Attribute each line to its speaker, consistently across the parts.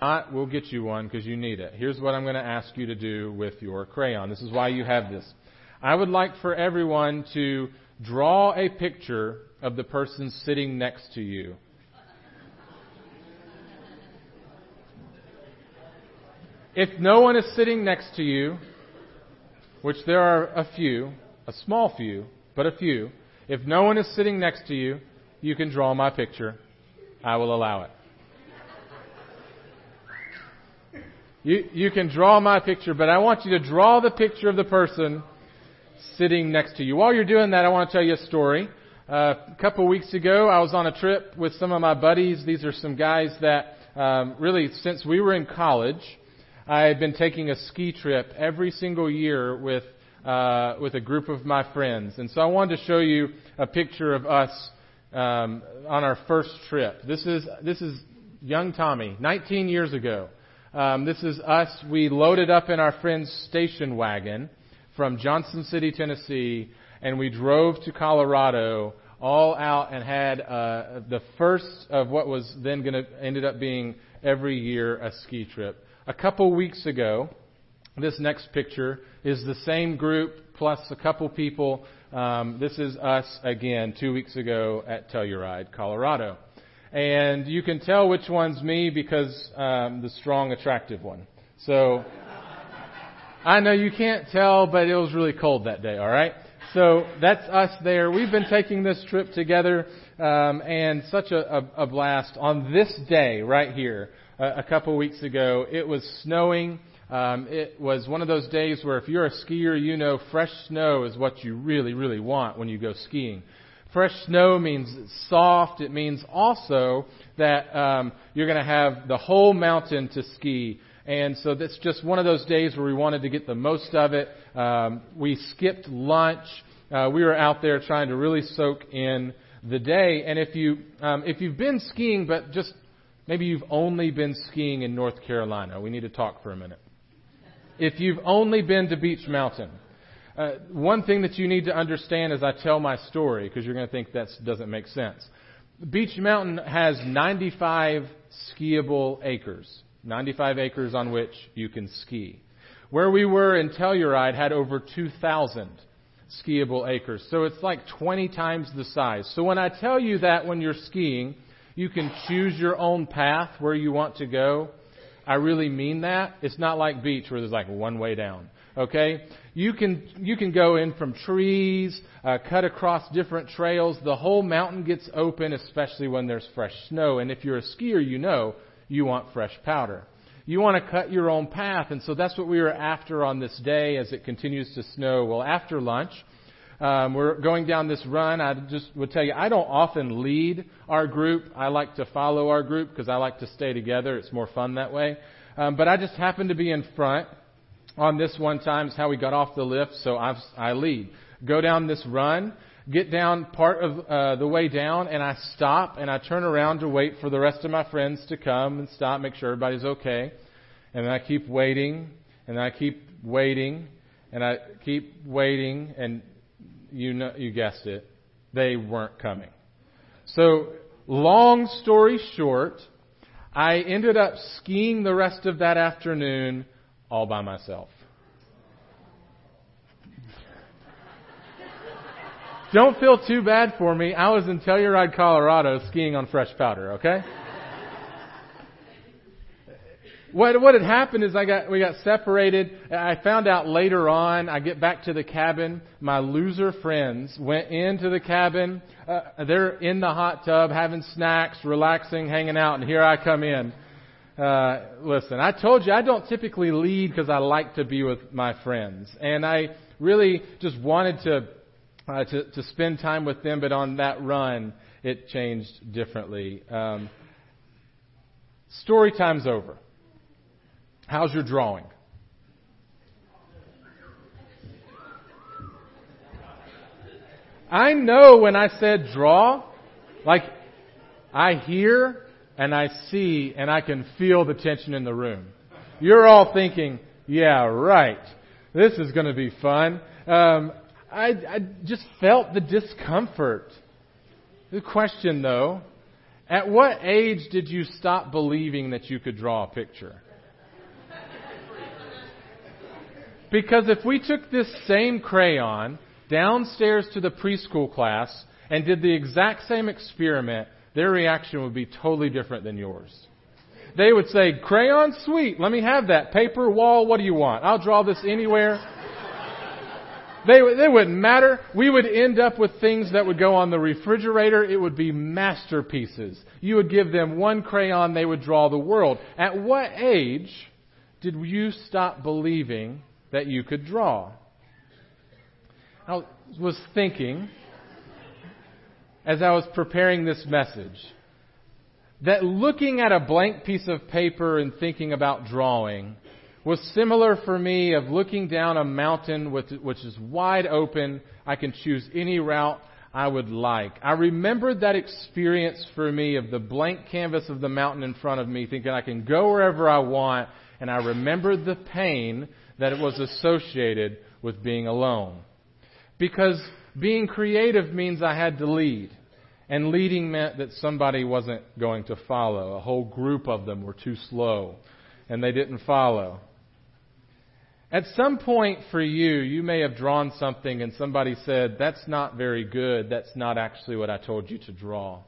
Speaker 1: not, we'll get you one because you need it. Here's what I'm going to ask you to do with your crayon. This is why you have this. I would like for everyone to draw a picture of the person sitting next to you. If no one is sitting next to you, which there are a few, a small few, but a few, if no one is sitting next to you, you can draw my picture. I will allow it. You, you can draw my picture, but I want you to draw the picture of the person sitting next to you. While you're doing that, I want to tell you a story. Uh, a couple of weeks ago, I was on a trip with some of my buddies. These are some guys that um, really, since we were in college, I had been taking a ski trip every single year with uh, with a group of my friends, and so I wanted to show you a picture of us um, on our first trip. This is this is young Tommy, 19 years ago. Um, this is us. We loaded up in our friend's station wagon from Johnson City, Tennessee, and we drove to Colorado, all out and had uh, the first of what was then going to ended up being every year a ski trip. A couple weeks ago, this next picture is the same group plus a couple people. Um, this is us again two weeks ago at Telluride, Colorado. And you can tell which one's me because um, the strong, attractive one. So I know you can't tell, but it was really cold that day. All right. So that's us there. We've been taking this trip together, um, and such a, a, a blast. On this day right here, a, a couple weeks ago, it was snowing. Um, it was one of those days where if you're a skier, you know fresh snow is what you really, really want when you go skiing. Fresh snow means soft. It means also that um, you're going to have the whole mountain to ski. And so that's just one of those days where we wanted to get the most of it. Um, we skipped lunch. Uh, we were out there trying to really soak in the day. And if you um, if you've been skiing, but just maybe you've only been skiing in North Carolina, we need to talk for a minute. If you've only been to Beech Mountain, uh, one thing that you need to understand as I tell my story, because you're going to think that doesn't make sense. Beech Mountain has 95 skiable acres, 95 acres on which you can ski. Where we were in Telluride had over 2,000 skiable acres. So it's like 20 times the size. So when I tell you that when you're skiing, you can choose your own path where you want to go, I really mean that. It's not like Beech where there's like one way down. Okay? You can, you can go in from trees, uh, cut across different trails. The whole mountain gets open, especially when there's fresh snow. And if you're a skier, you know you want fresh powder. You want to cut your own path. And so that's what we were after on this day as it continues to snow. Well, after lunch, um, we're going down this run. I just would tell you, I don't often lead our group. I like to follow our group because I like to stay together. It's more fun that way. Um, but I just happened to be in front on this one time is how we got off the lift, so I've, I lead. Go down this run, get down part of uh, the way down, and I stop and I turn around to wait for the rest of my friends to come and stop, make sure everybody's okay. And then I keep waiting, and I keep waiting, and I keep waiting, and you know, you guessed it, they weren't coming. So, long story short, I ended up skiing the rest of that afternoon all by myself. Don't feel too bad for me. I was in Telluride, Colorado skiing on fresh powder, okay? what what had happened is I got we got separated. I found out later on. I get back to the cabin. My loser friends went into the cabin. Uh, they're in the hot tub having snacks, relaxing, hanging out, and here I come in. Uh, listen, I told you I don't typically lead because I like to be with my friends, and I really just wanted to, uh, to to spend time with them. But on that run, it changed differently. Um, story time's over. How's your drawing? I know when I said draw, like I hear and I see and I can feel the tension in the room. You're all thinking, yeah, right. This is going to be fun. Um, I, I just felt the discomfort. The question, though, At what age did you stop believing that you could draw a picture? Because if we took this same crayon downstairs to the preschool class and did the exact same experiment, their reaction would be totally different than yours. They would say, crayon, sweet, let me have that. Paper, wall, what do you want? I'll draw this anywhere. They, they wouldn't matter. We would end up with things that would go on the refrigerator. It would be masterpieces. You would give them one crayon, they would draw the world. At what age did you stop believing that you could draw? I was thinking, as I was preparing this message, that looking at a blank piece of paper and thinking about drawing was similar for me of looking down a mountain which, which is wide open. I can choose any route I would like. I remembered that experience for me of the blank canvas of the mountain in front of me, thinking I can go wherever I want, and I remembered the pain that it was associated with being alone. Because being creative means I had to lead. And leading meant that somebody wasn't going to follow. A whole group of them were too slow, and they didn't follow. At some point for you, you may have drawn something and somebody said, that's not very good. That's not actually what I told you to draw.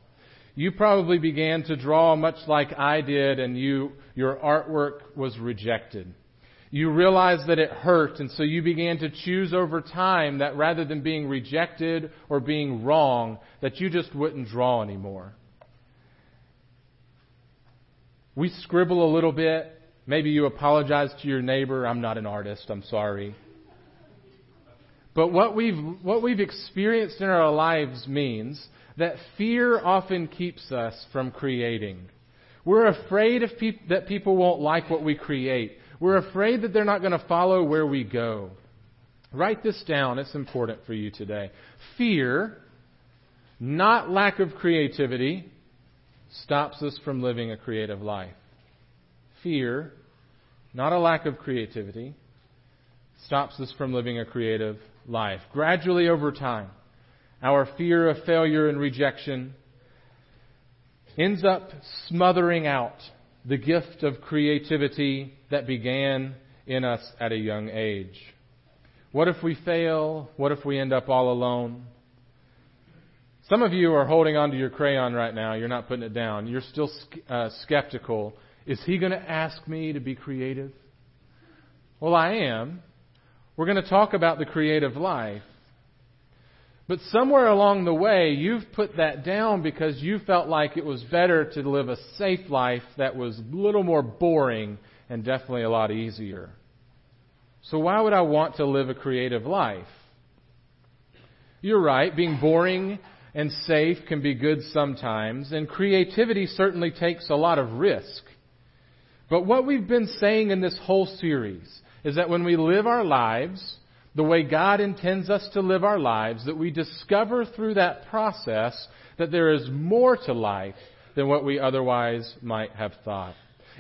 Speaker 1: You probably began to draw much like I did and you, your artwork was rejected. You realized that it hurt and so you began to choose over time that rather than being rejected or being wrong, that you just wouldn't draw anymore. We scribble a little bit Maybe you apologize to your neighbor, I'm not an artist, I'm sorry. But what we've, what we've experienced in our lives means that fear often keeps us from creating. We're afraid peop- that people won't like what we create. We're afraid that they're not going to follow where we go. Write this down. It's important for you today. Fear, not lack of creativity, stops us from living a creative life fear, not a lack of creativity, stops us from living a creative life. Gradually over time, our fear of failure and rejection ends up smothering out the gift of creativity that began in us at a young age. What if we fail? What if we end up all alone? Some of you are holding onto your crayon right now. You're not putting it down. You're still uh, skeptical is he going to ask me to be creative? Well, I am. We're going to talk about the creative life. But somewhere along the way, you've put that down because you felt like it was better to live a safe life that was a little more boring and definitely a lot easier. So why would I want to live a creative life? You're right, being boring and safe can be good sometimes, and creativity certainly takes a lot of risk. But what we've been saying in this whole series is that when we live our lives the way God intends us to live our lives, that we discover through that process that there is more to life than what we otherwise might have thought.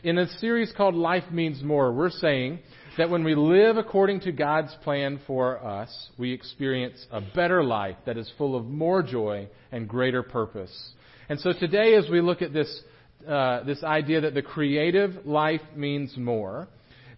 Speaker 1: In a series called Life Means More, we're saying that when we live according to God's plan for us, we experience a better life that is full of more joy and greater purpose. And so today, as we look at this uh, this idea that the creative life means more,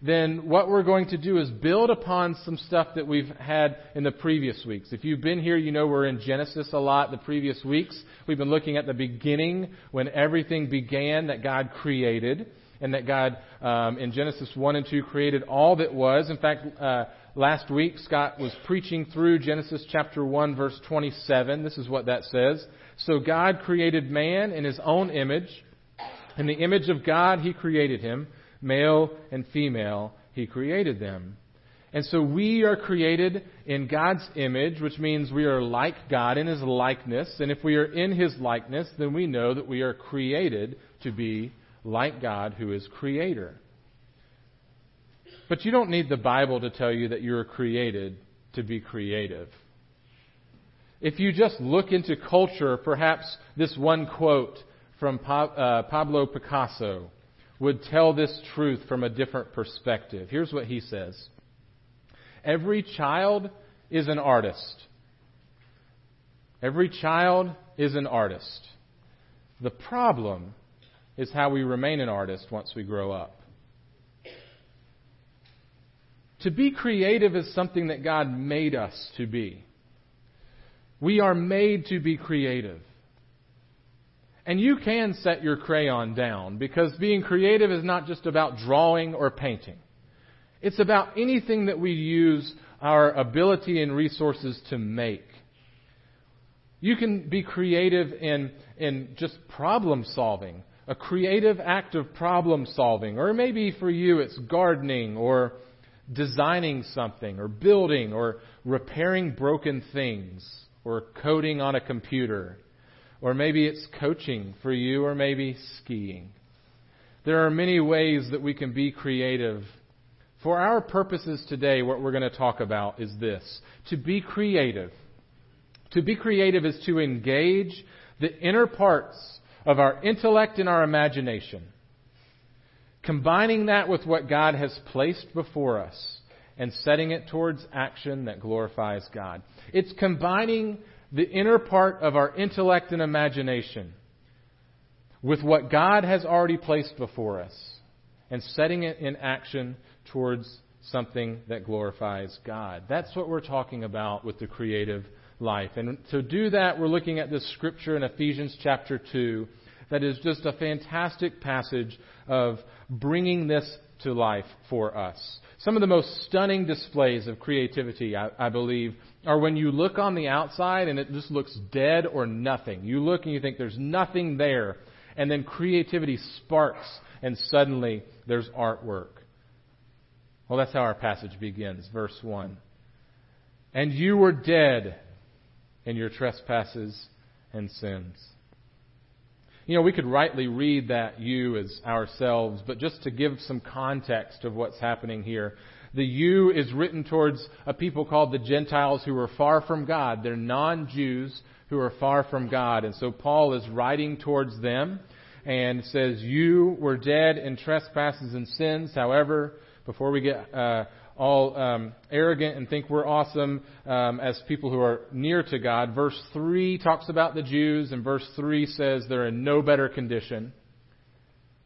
Speaker 1: then what we're going to do is build upon some stuff that we've had in the previous weeks. If you've been here, you know we're in Genesis a lot the previous weeks. We've been looking at the beginning when everything began that God created and that God um, in Genesis 1 and 2 created all that was. In fact, uh, last week Scott was preaching through Genesis chapter 1 verse 27. This is what that says. So God created man in his own image. In the image of God, He created him. Male and female, He created them. And so we are created in God's image, which means we are like God in His likeness. And if we are in His likeness, then we know that we are created to be like God who is Creator. But you don't need the Bible to tell you that you're created to be creative. If you just look into culture, perhaps this one quote from uh, Pablo Picasso would tell this truth from a different perspective. Here's what he says Every child is an artist. Every child is an artist. The problem is how we remain an artist once we grow up. To be creative is something that God made us to be. We are made to be creative. And you can set your crayon down because being creative is not just about drawing or painting. It's about anything that we use our ability and resources to make. You can be creative in, in just problem solving, a creative act of problem solving, or maybe for you it's gardening or designing something or building or repairing broken things or coding on a computer. Or maybe it's coaching for you or maybe skiing. There are many ways that we can be creative. For our purposes today, what we're going to talk about is this. To be creative. To be creative is to engage the inner parts of our intellect and our imagination combining that with what God has placed before us and setting it towards action that glorifies God. It's combining the inner part of our intellect and imagination with what God has already placed before us and setting it in action towards something that glorifies God. That's what we're talking about with the creative life. And to do that, we're looking at this scripture in Ephesians chapter 2 that is just a fantastic passage of bringing this to life for us. Some of the most stunning displays of creativity, I, I, believe, are when you look on the outside and it just looks dead or nothing. You look and you think there's nothing there, and then creativity sparks, and suddenly there's artwork. Well, that's how our passage begins, verse 1. And you were dead in your trespasses and sins. You know, we could rightly read that you as ourselves, but just to give some context of what's happening here, the you is written towards a people called the Gentiles who are far from God. They're non-Jews who are far from God. And so Paul is writing towards them and says, you were dead in trespasses and sins. However, before we get uh, all um, arrogant and think we're awesome um, as people who are near to God. Verse 3 talks about the Jews, and verse 3 says they're in no better condition.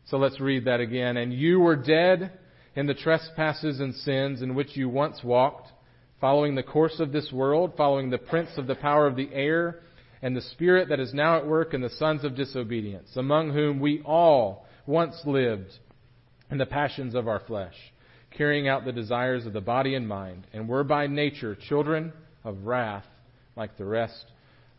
Speaker 1: So let's read that again. And you were dead in the trespasses and sins in which you once walked, following the course of this world, following the prince of the power of the air, and the spirit that is now at work in the sons of disobedience, among whom we all once lived in the passions of our flesh carrying out the desires of the body and mind, and were by nature children of wrath like the rest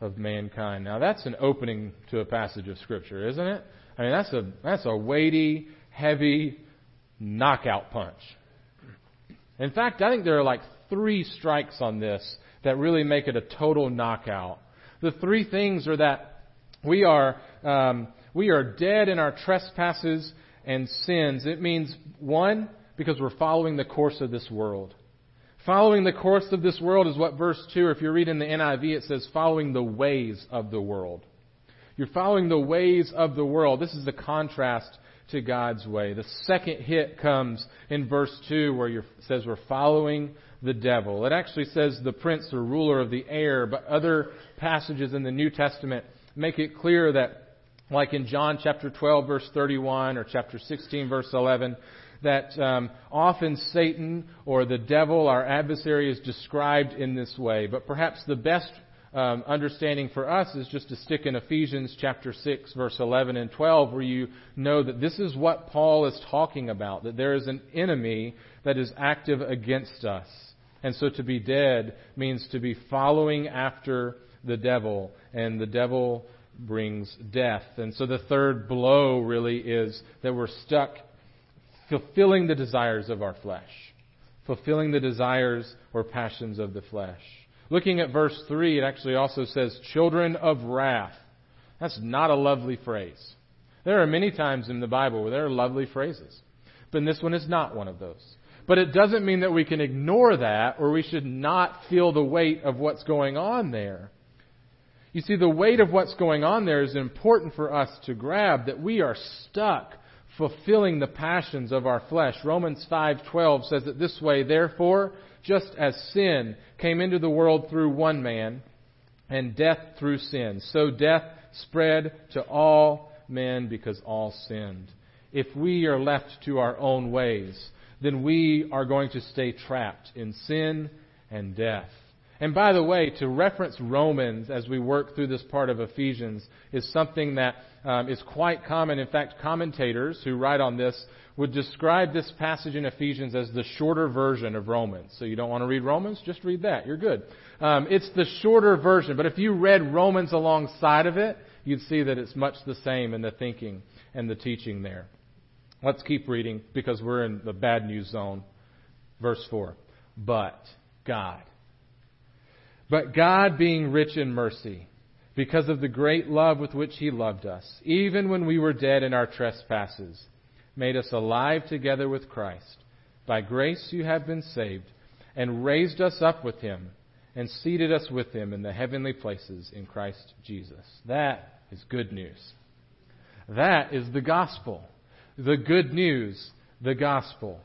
Speaker 1: of mankind. Now that's an opening to a passage of scripture, isn't it? I mean that's a that's a weighty, heavy knockout punch. In fact, I think there are like three strikes on this that really make it a total knockout. The three things are that we are um, we are dead in our trespasses and sins. It means one because we're following the course of this world. Following the course of this world is what verse 2, if you're reading the NIV, it says following the ways of the world. You're following the ways of the world. This is a contrast to God's way. The second hit comes in verse 2 where it says we're following the devil. It actually says the prince or ruler of the air, but other passages in the New Testament make it clear that, like in John chapter 12 verse 31 or chapter 16 verse 11, that um, often Satan or the devil, our adversary, is described in this way. But perhaps the best um, understanding for us is just to stick in Ephesians chapter 6, verse 11 and 12, where you know that this is what Paul is talking about, that there is an enemy that is active against us. And so to be dead means to be following after the devil, and the devil brings death. And so the third blow really is that we're stuck fulfilling the desires of our flesh. Fulfilling the desires or passions of the flesh. Looking at verse 3, it actually also says, children of wrath. That's not a lovely phrase. There are many times in the Bible where there are lovely phrases. But this one is not one of those. But it doesn't mean that we can ignore that or we should not feel the weight of what's going on there. You see, the weight of what's going on there is important for us to grab that we are stuck fulfilling the passions of our flesh. Romans 5:12 says it this way, therefore, just as sin came into the world through one man and death through sin, so death spread to all men because all sinned. If we are left to our own ways, then we are going to stay trapped in sin and death. And by the way, to reference Romans as we work through this part of Ephesians is something that um, is quite common. In fact, commentators who write on this would describe this passage in Ephesians as the shorter version of Romans. So you don't want to read Romans? Just read that. You're good. Um, it's the shorter version. But if you read Romans alongside of it, you'd see that it's much the same in the thinking and the teaching there. Let's keep reading because we're in the bad news zone. Verse 4. But God. But God being rich in mercy, because of the great love with which He loved us, even when we were dead in our trespasses, made us alive together with Christ. By grace you have been saved, and raised us up with him, and seated us with him in the heavenly places in Christ Jesus. That is good news. That is the gospel. The good news, the gospel.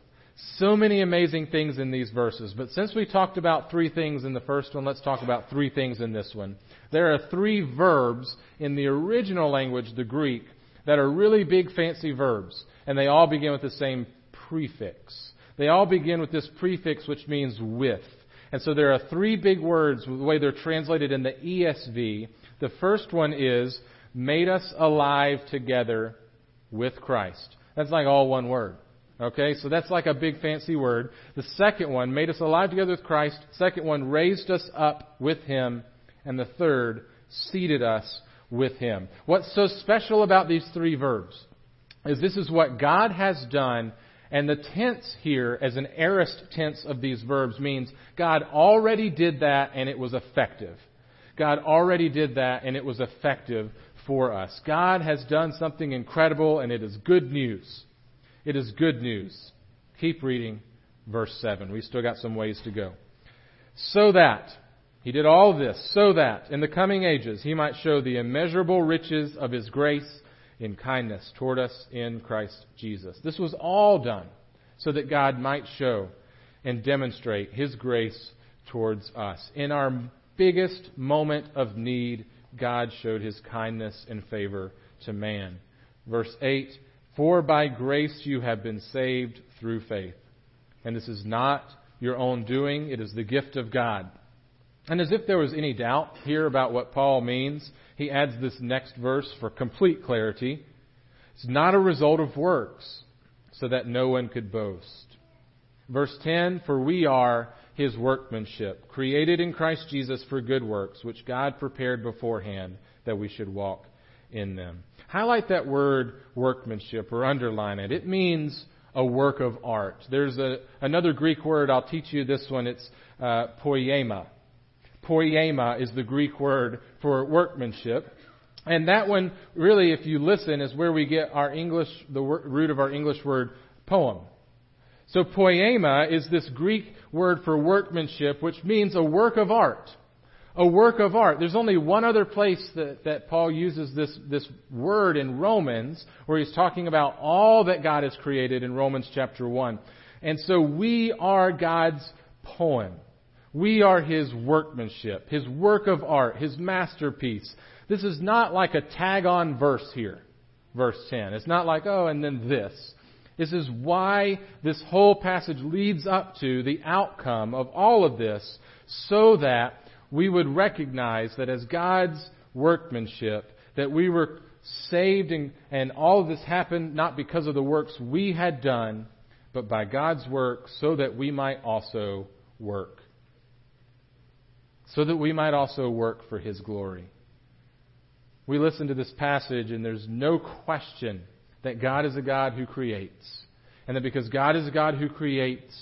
Speaker 1: So many amazing things in these verses, but since we talked about three things in the first one, let's talk about three things in this one. There are three verbs in the original language, the Greek, that are really big fancy verbs and they all begin with the same prefix. They all begin with this prefix which means with. And so there are three big words, the way they're translated in the ESV. The first one is, made us alive together with Christ. That's like all one word. Okay, so that's like a big fancy word. The second one, made us alive together with Christ. Second one, raised us up with Him. And the third, seated us with Him. What's so special about these three verbs? is this is what God has done, and the tense here, as an aorist tense of these verbs, means God already did that and it was effective. God already did that and it was effective for us. God has done something incredible and it is good news. It is good news. Keep reading verse 7. We still got some ways to go. So that, he did all this, so that in the coming ages he might show the immeasurable riches of his grace in kindness toward us in Christ Jesus. This was all done so that God might show and demonstrate His grace towards us. In our biggest moment of need, God showed His kindness and favor to man. Verse 8 For by grace you have been saved through faith. And this is not your own doing, it is the gift of God. And as if there was any doubt here about what Paul means, he adds this next verse for complete clarity. It's not a result of works, so that no one could boast. Verse 10 For we are his workmanship, created in Christ Jesus for good works, which God prepared beforehand that we should walk in them. Highlight that word workmanship or underline it. It means a work of art. There's a, another Greek word, I'll teach you this one. It's uh, poiema. Poiema is the Greek word for workmanship. And that one, really, if you listen, is where we get our English, the root of our English word poem. So poiema is this Greek word for workmanship, which means a work of art. A work of art. There's only one other place that, that Paul uses this, this word in Romans, where he's talking about all that God has created in Romans chapter 1. And so we are God's poem. We are His workmanship, His work of art, His masterpiece. This is not like a tag on verse here, verse 10. It's not like, oh, and then this. This is why this whole passage leads up to the outcome of all of this, so that we would recognize that as God's workmanship, that we were saved and, and all of this happened not because of the works we had done, but by God's work so that we might also work so that we might also work for His glory. We listen to this passage, and there's no question that God is a God who creates. And that because God is a God who creates,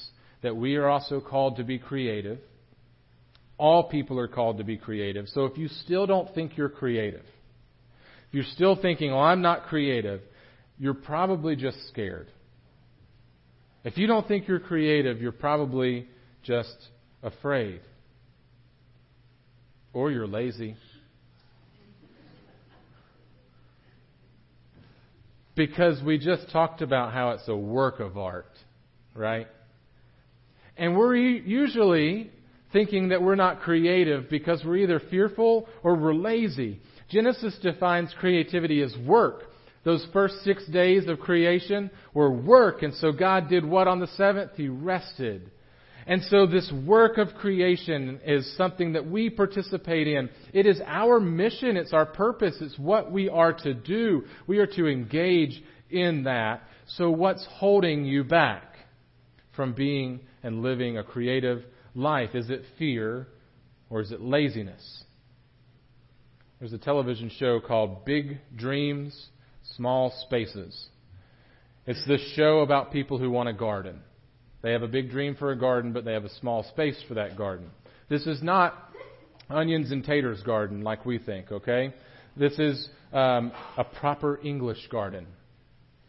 Speaker 1: that we are also called to be creative. All people are called to be creative. So if you still don't think you're creative, if you're still thinking, oh, I'm not creative, you're probably just scared. If you don't think you're creative, you're probably just afraid. Or you're lazy. Because we just talked about how it's a work of art, right? And we're usually thinking that we're not creative because we're either fearful or we're lazy. Genesis defines creativity as work, Those first six days of creation were work, and so God did what on the seventh? He rested. And so this work of creation is something that we participate in. It is our mission, it's our purpose, it's what we are to do. We are to engage in that. So what's holding you back from being and living a creative life? Is it fear or is it laziness? There's a television show called Big Dreams, Small Spaces. It's this show about people who want a garden. They have a big dream for a garden, but they have a small space for that garden. This is not onions and taters garden like we think, okay? This is um, a proper English garden,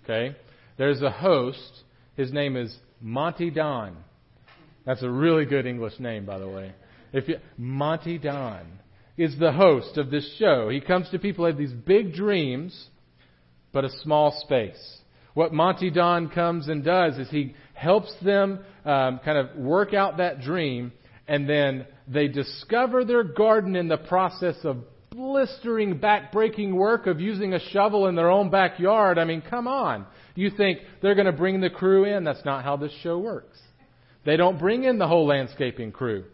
Speaker 1: okay? There's a host. His name is Monty Don. That's a really good English name, by the way. If you, Monty Don is the host of this show. He comes to people who have these big dreams, but a small space. What Monty Don comes and does is he helps them um, kind of work out that dream, and then they discover their garden in the process of blistering, back-breaking work of using a shovel in their own backyard. I mean, come on. You think they're going to bring the crew in? That's not how this show works. They don't bring in the whole landscaping crew.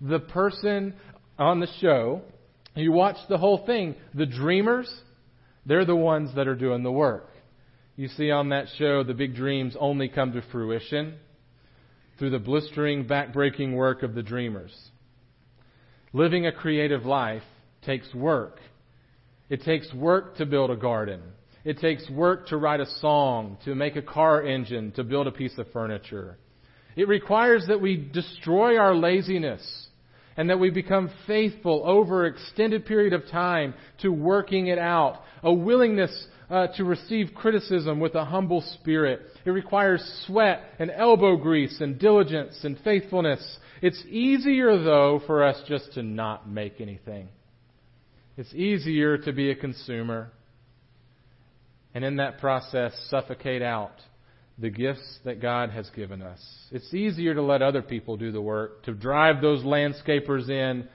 Speaker 1: The person on the show, you watch the whole thing, the dreamers, they're the ones that are doing the work. You see on that show, the big dreams only come to fruition through the blistering, backbreaking work of the dreamers. Living a creative life takes work. It takes work to build a garden. It takes work to write a song, to make a car engine, to build a piece of furniture. It requires that we destroy our laziness and that we become faithful over an extended period of time to working it out. A willingness uh, to receive criticism with a humble spirit. It requires sweat and elbow grease and diligence and faithfulness. It's easier, though, for us just to not make anything. It's easier to be a consumer and in that process suffocate out the gifts that God has given us. It's easier to let other people do the work, to drive those landscapers in,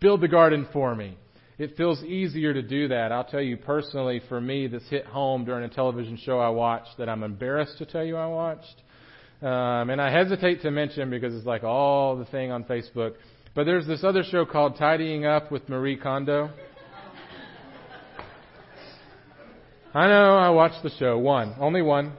Speaker 1: build the garden for me. It feels easier to do that. I'll tell you personally, for me, this hit home during a television show I watched that I'm embarrassed to tell you I watched. Um, and I hesitate to mention because it's like all the thing on Facebook. But there's this other show called Tidying Up with Marie Kondo. I know, I watched the show. One. Only one.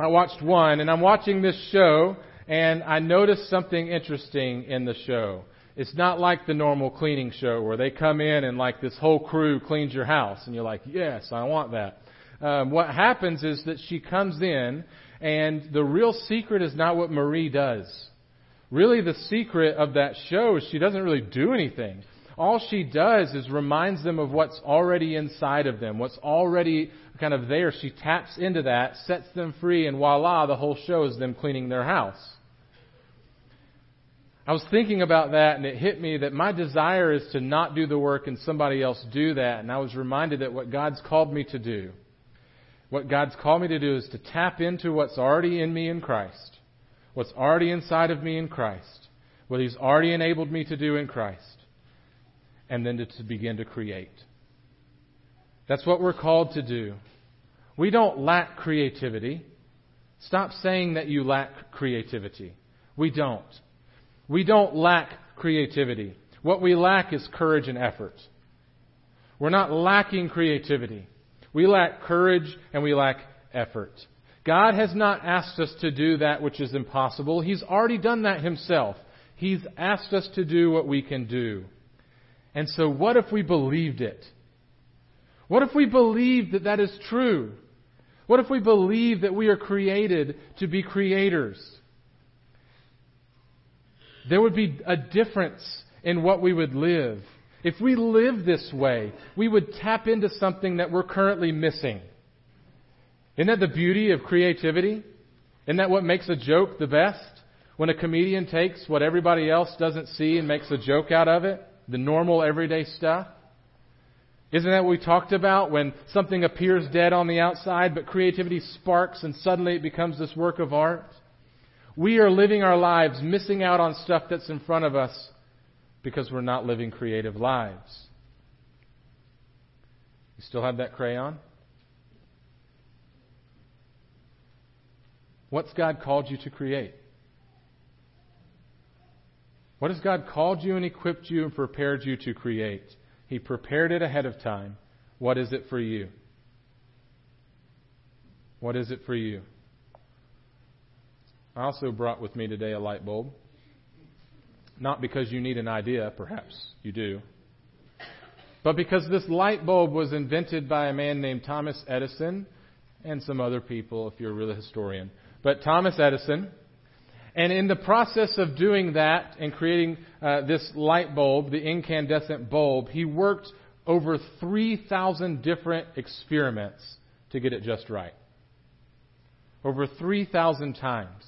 Speaker 1: I watched one, and I'm watching this show, and I noticed something interesting in the show. It's not like the normal cleaning show where they come in and like this whole crew cleans your house, and you're like, yes, I want that. Um, what happens is that she comes in, and the real secret is not what Marie does. Really, the secret of that show is she doesn't really do anything all she does is reminds them of what's already inside of them, what's already kind of there. She taps into that, sets them free, and voila, the whole show is them cleaning their house. I was thinking about that and it hit me that my desire is to not do the work and somebody else do that. And I was reminded that what God's called me to do, what God's called me to do is to tap into what's already in me in Christ, what's already inside of me in Christ, what He's already enabled me to do in Christ and then to, begin to create. That's what we're called to do. We don't lack creativity. Stop saying that you lack creativity. We don't. We don't lack creativity. What we lack is courage and effort. We're not lacking creativity. We lack courage and we lack effort. God has not asked us to do that which is impossible. He's already done that himself. He's asked us to do what we can do. And so, what if we believed it? What if we believed that that is true? What if we believe that we are created to be creators? There would be a difference in what we would live. If we live this way, we would tap into something that we're currently missing. Isn't that the beauty of creativity? Isn't that what makes a joke the best? When a comedian takes what everybody else doesn't see and makes a joke out of it? the normal everyday stuff? Isn't that what we talked about when something appears dead on the outside, but creativity sparks and suddenly it becomes this work of art? We are living our lives missing out on stuff that's in front of us because we're not living creative lives. You still have that crayon? What's God called you to create? What has God called you and equipped you and prepared you to create? He prepared it ahead of time. What is it for you? What is it for you? I also brought with me today a light bulb. Not because you need an idea, perhaps you do, but because this light bulb was invented by a man named Thomas Edison and some other people, if you're a real historian. But Thomas Edison, and in the process of doing that and creating uh, this light bulb, the incandescent bulb, he worked over 3,000 different experiments to get it just right. Over 3,000 times.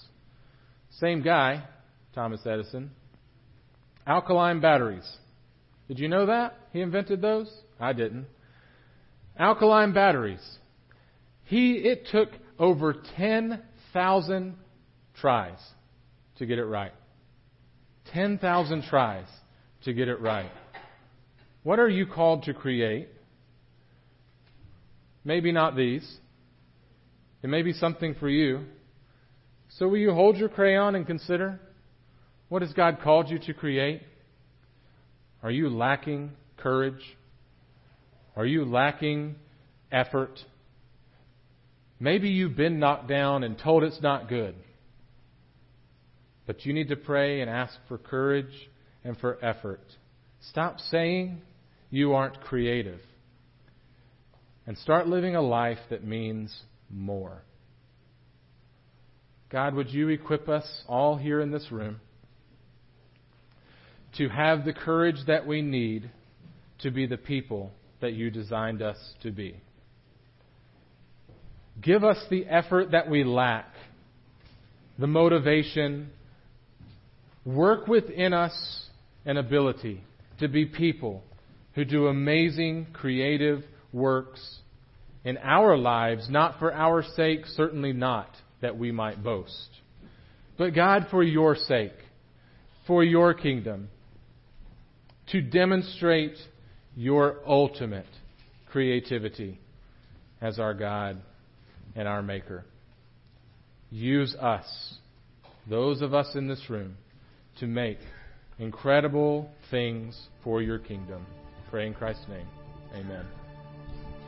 Speaker 1: Same guy, Thomas Edison. Alkaline batteries. Did you know that? He invented those? I didn't. Alkaline batteries. He, it took over 10,000 tries to get it right. 10,000 tries to get it right. What are you called to create? Maybe not these. It may be something for you. So will you hold your crayon and consider what has God called you to create? Are you lacking courage? Are you lacking effort? Maybe you've been knocked down and told it's not good. But you need to pray and ask for courage and for effort. Stop saying you aren't creative and start living a life that means more. God, would you equip us all here in this room? to have the courage that we need to be the people that you designed us to be. Give us the effort that we lack, the motivation. Work within us an ability to be people who do amazing creative works in our lives, not for our sake, certainly not that we might boast, but God, for your sake, for your kingdom to demonstrate your ultimate creativity as our God and our Maker. Use us, those of us in this room, to make incredible things for your kingdom. Pray in Christ's name. Amen.